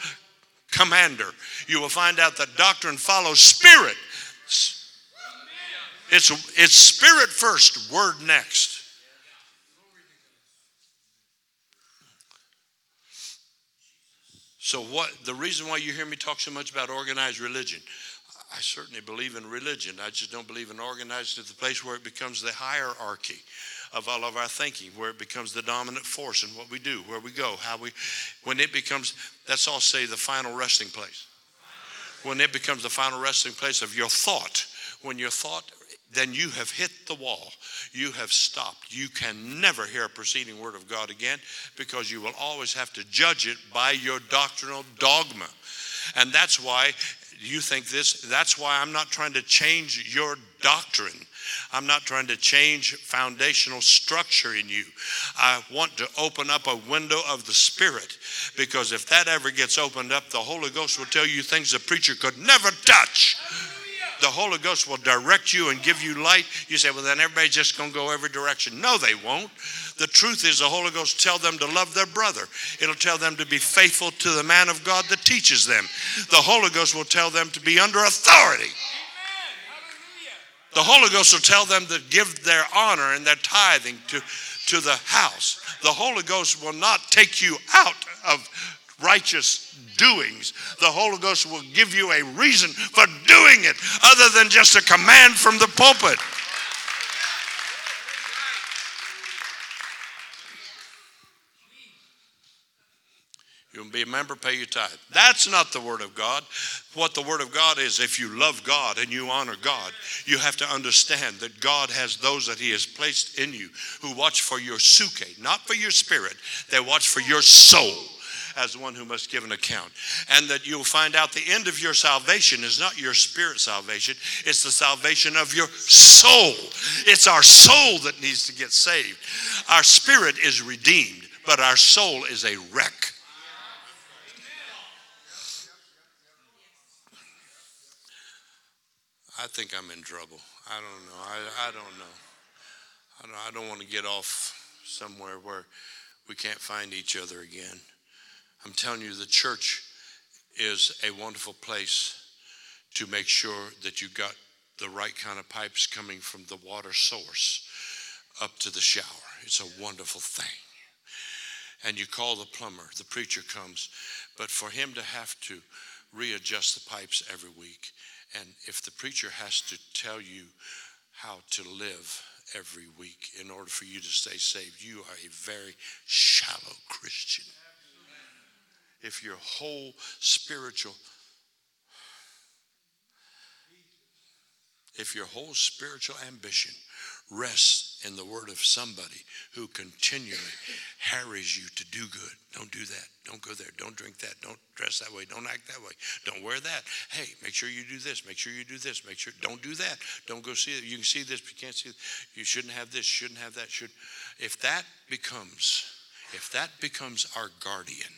Speaker 1: commander. You will find out that doctrine follows spirit. It's, it's spirit first, word next. So what the reason why you hear me talk so much about organized religion, I certainly believe in religion. I just don't believe in organized to the place where it becomes the hierarchy of all of our thinking, where it becomes the dominant force in what we do, where we go, how we when it becomes that's all say the final resting place. When it becomes the final resting place of your thought, when your thought then you have hit the wall. You have stopped. You can never hear a preceding word of God again because you will always have to judge it by your doctrinal dogma. And that's why you think this, that's why I'm not trying to change your doctrine. I'm not trying to change foundational structure in you. I want to open up a window of the Spirit because if that ever gets opened up, the Holy Ghost will tell you things the preacher could never touch the Holy Ghost will direct you and give you light. You say, well, then everybody's just going to go every direction. No, they won't. The truth is, the Holy Ghost tell them to love their brother. It'll tell them to be faithful to the man of God that teaches them. The Holy Ghost will tell them to be under authority. The Holy Ghost will tell them to give their honor and their tithing to, to the house. The Holy Ghost will not take you out of righteous doings, the Holy Ghost will give you a reason for doing it other than just a command from the pulpit. You will be a member, pay your tithe. That's not the Word of God. What the Word of God is, if you love God and you honor God, you have to understand that God has those that He has placed in you who watch for your psuche, not for your spirit, they watch for your soul as one who must give an account. And that you'll find out the end of your salvation is not your spirit salvation, it's the salvation of your soul. It's our soul that needs to get saved. Our spirit is redeemed, but our soul is a wreck. I think I'm in trouble. I don't know. I, I don't know. I don't, I don't want to get off somewhere where we can't find each other again. I'm telling you, the church is a wonderful place to make sure that you got the right kind of pipes coming from the water source. up to the shower. It's a wonderful thing. And you call the plumber, the preacher comes, but for him to have to readjust the pipes every week, and if the preacher has to tell you how to live every week in order for you to stay saved, you are a very shallow Christian. If your whole spiritual if your whole spiritual ambition rests in the word of somebody who continually harries you to do good. Don't do that. Don't go there. Don't drink that. Don't dress that way. Don't act that way. Don't wear that. Hey, make sure you do this. Make sure you do this. Make sure don't do that. Don't go see it. You can see this, but you can't see it. You shouldn't have this. Shouldn't have that. Should if that becomes if that becomes our guardian,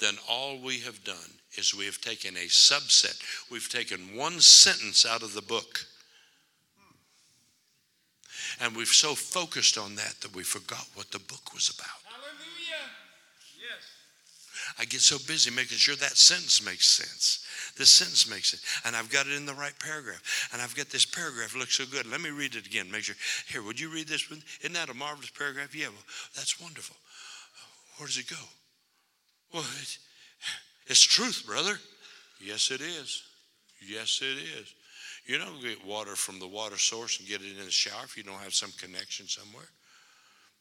Speaker 1: then all we have done is we have taken a subset. We've taken one sentence out of the book and we've so focused on that that we forgot what the book was about.
Speaker 2: Hallelujah. Yes.
Speaker 1: I get so busy making sure that sentence makes sense. This sentence makes it. And I've got it in the right paragraph. And I've got this paragraph looks so good. Let me read it again. Make sure. Here, would you read this one? Isn't that a marvelous paragraph? Yeah, well, that's wonderful. Where does it go? Well, it's, it's truth, brother. Yes, it is. Yes, it is. You don't get water from the water source and get it in the shower if you don't have some connection somewhere.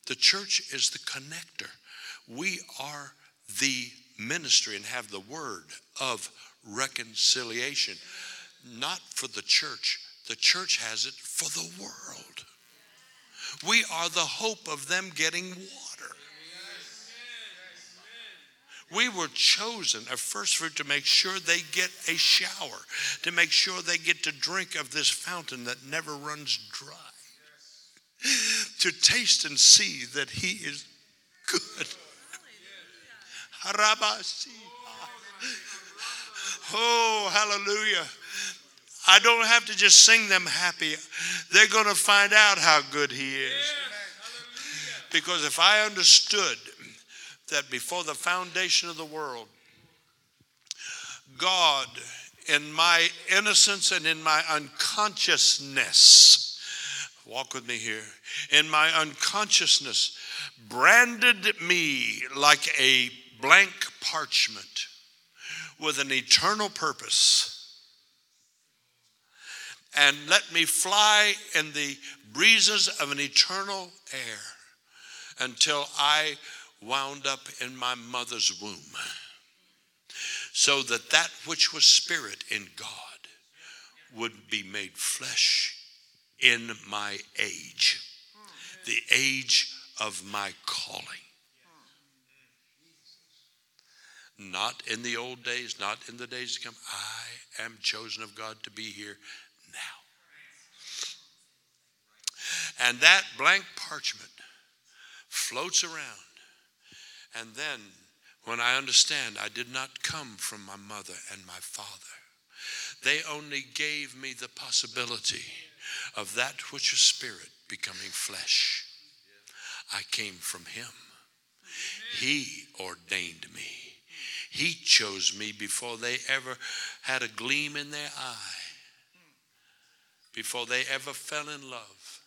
Speaker 1: The church is the connector. We are the ministry and have the word of reconciliation, not for the church. The church has it for the world. We are the hope of them getting water. We were chosen, a first fruit, to make sure they get a shower, to make sure they get to drink of this fountain that never runs dry, to taste and see that He is good. Oh, hallelujah. I don't have to just sing them happy. They're going to find out how good He is. Because if I understood that before the foundation of the world, God, in my innocence and in my unconsciousness, walk with me here, in my unconsciousness, branded me like a blank parchment with an eternal purpose. And let me fly in the breezes of an eternal air until I wound up in my mother's womb. So that that which was spirit in God would be made flesh in my age, the age of my calling. Not in the old days, not in the days to come. I am chosen of God to be here now. And that blank parchment floats around and then, when I understand I did not come from my mother and my father, they only gave me the possibility of that which is spirit becoming flesh. I came from him. He ordained me. He chose me before they ever had a gleam in their eye, before they ever fell in love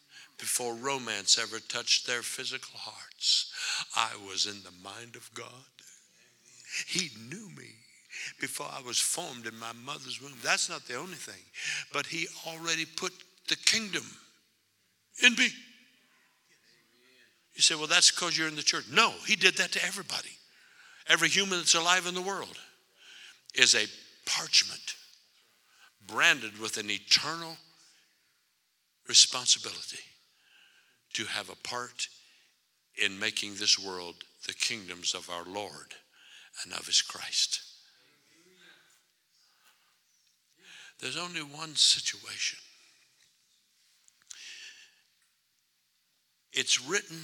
Speaker 1: before romance ever touched their physical hearts. I was in the mind of God. He knew me before I was formed in my mother's womb. That's not the only thing, but He already put the kingdom in me. You say, well, that's because you're in the church. No, He did that to everybody. Every human that's alive in the world is a parchment branded with an eternal responsibility to have a part in making this world the kingdoms of our Lord and of his Christ. There's only one situation. It's written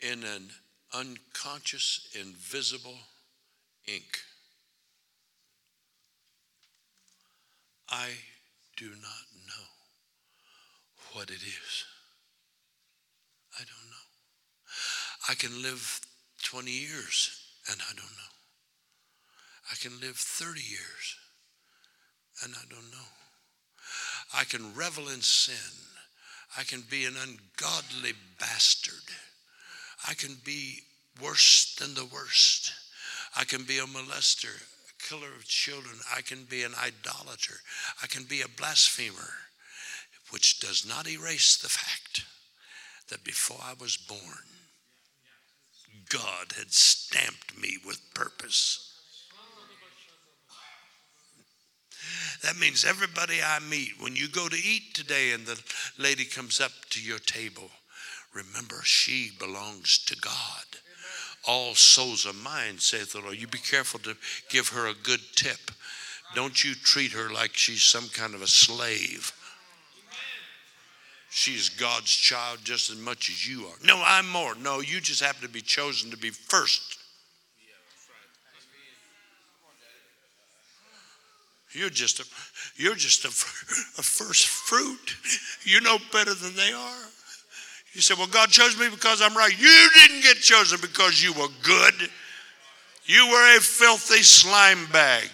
Speaker 1: in an unconscious, invisible ink. I do not know what it is. I don't know. I can live 20 years and I don't know. I can live 30 years and I don't know. I can revel in sin. I can be an ungodly bastard. I can be worse than the worst. I can be a molester, a killer of children. I can be an idolater. I can be a blasphemer, which does not erase the fact that before I was born, God had stamped me with purpose. That means everybody I meet, when you go to eat today and the lady comes up to your table, remember she belongs to God. All souls are mine, saith the Lord. You be careful to give her a good tip. Don't you treat her like she's some kind of a slave. She's God's child just as much as you are. No, I'm more. No, you just happen to be chosen to be first. You're just a, you're just a, a first fruit. You know better than they are. You say, well, God chose me because I'm right. You didn't get chosen because you were good. You were a filthy slime bag.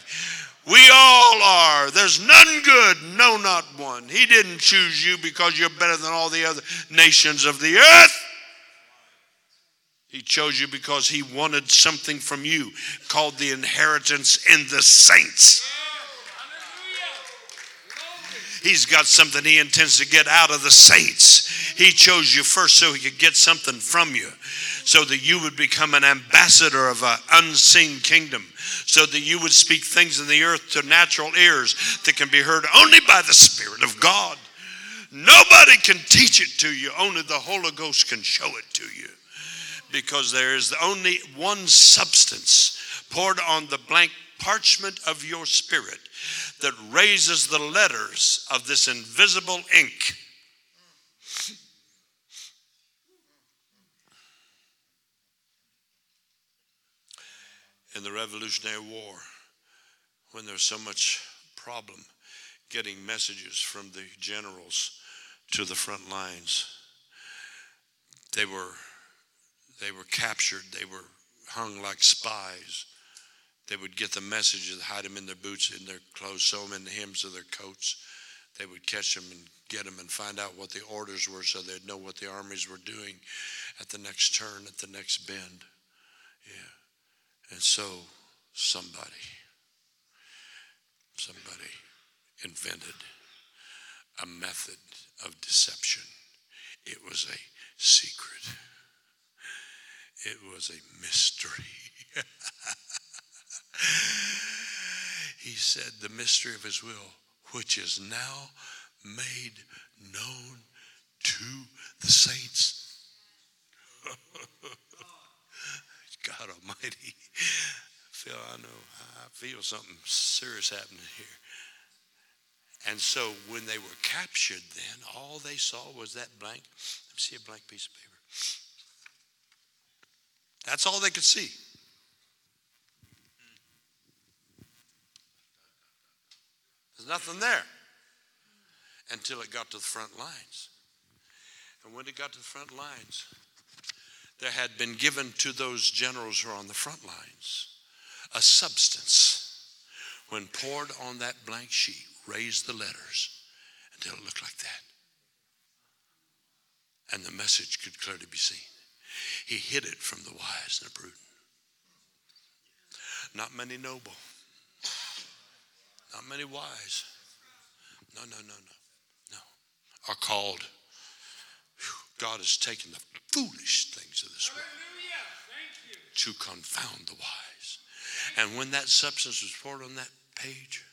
Speaker 1: We all are. There's none good, no, not one. He didn't choose you because you're better than all the other nations of the earth. He chose you because he wanted something from you called the inheritance in the saints. He's got something he intends to get out of the saints. He chose you first so he could get something from you, so that you would become an ambassador of an unseen kingdom, so that you would speak things in the earth to natural ears that can be heard only by the Spirit of God. Nobody can teach it to you, only the Holy Ghost can show it to you. Because there is only one substance poured on the blank parchment of your spirit that raises the letters of this invisible ink. In the Revolutionary War, when there's so much problem getting messages from the generals to the front lines, they were they were captured, they were hung like spies they would get the messages, hide them in their boots, in their clothes, sew them in the hems of their coats. They would catch them and get them and find out what the orders were so they'd know what the armies were doing at the next turn, at the next bend. Yeah. And so somebody, somebody invented a method of deception. It was a secret. It was a mystery. he said, the mystery of his will, which is now made known to the saints. God Almighty. Phil, I know, I feel something serious happening here. And so when they were captured, then all they saw was that blank. Let me see a blank piece of paper. That's all they could see. There's nothing there. Until it got to the front lines. And when it got to the front lines, there had been given to those generals who are on the front lines a substance. When poured on that blank sheet raised the letters until it looked like that. And the message could clearly be seen. He hid it from the wise and the prudent. Not many noble not many wise. No, no, no, no, no. Are called. God has taken the foolish things of this world to confound the wise. And when that substance was poured on that page,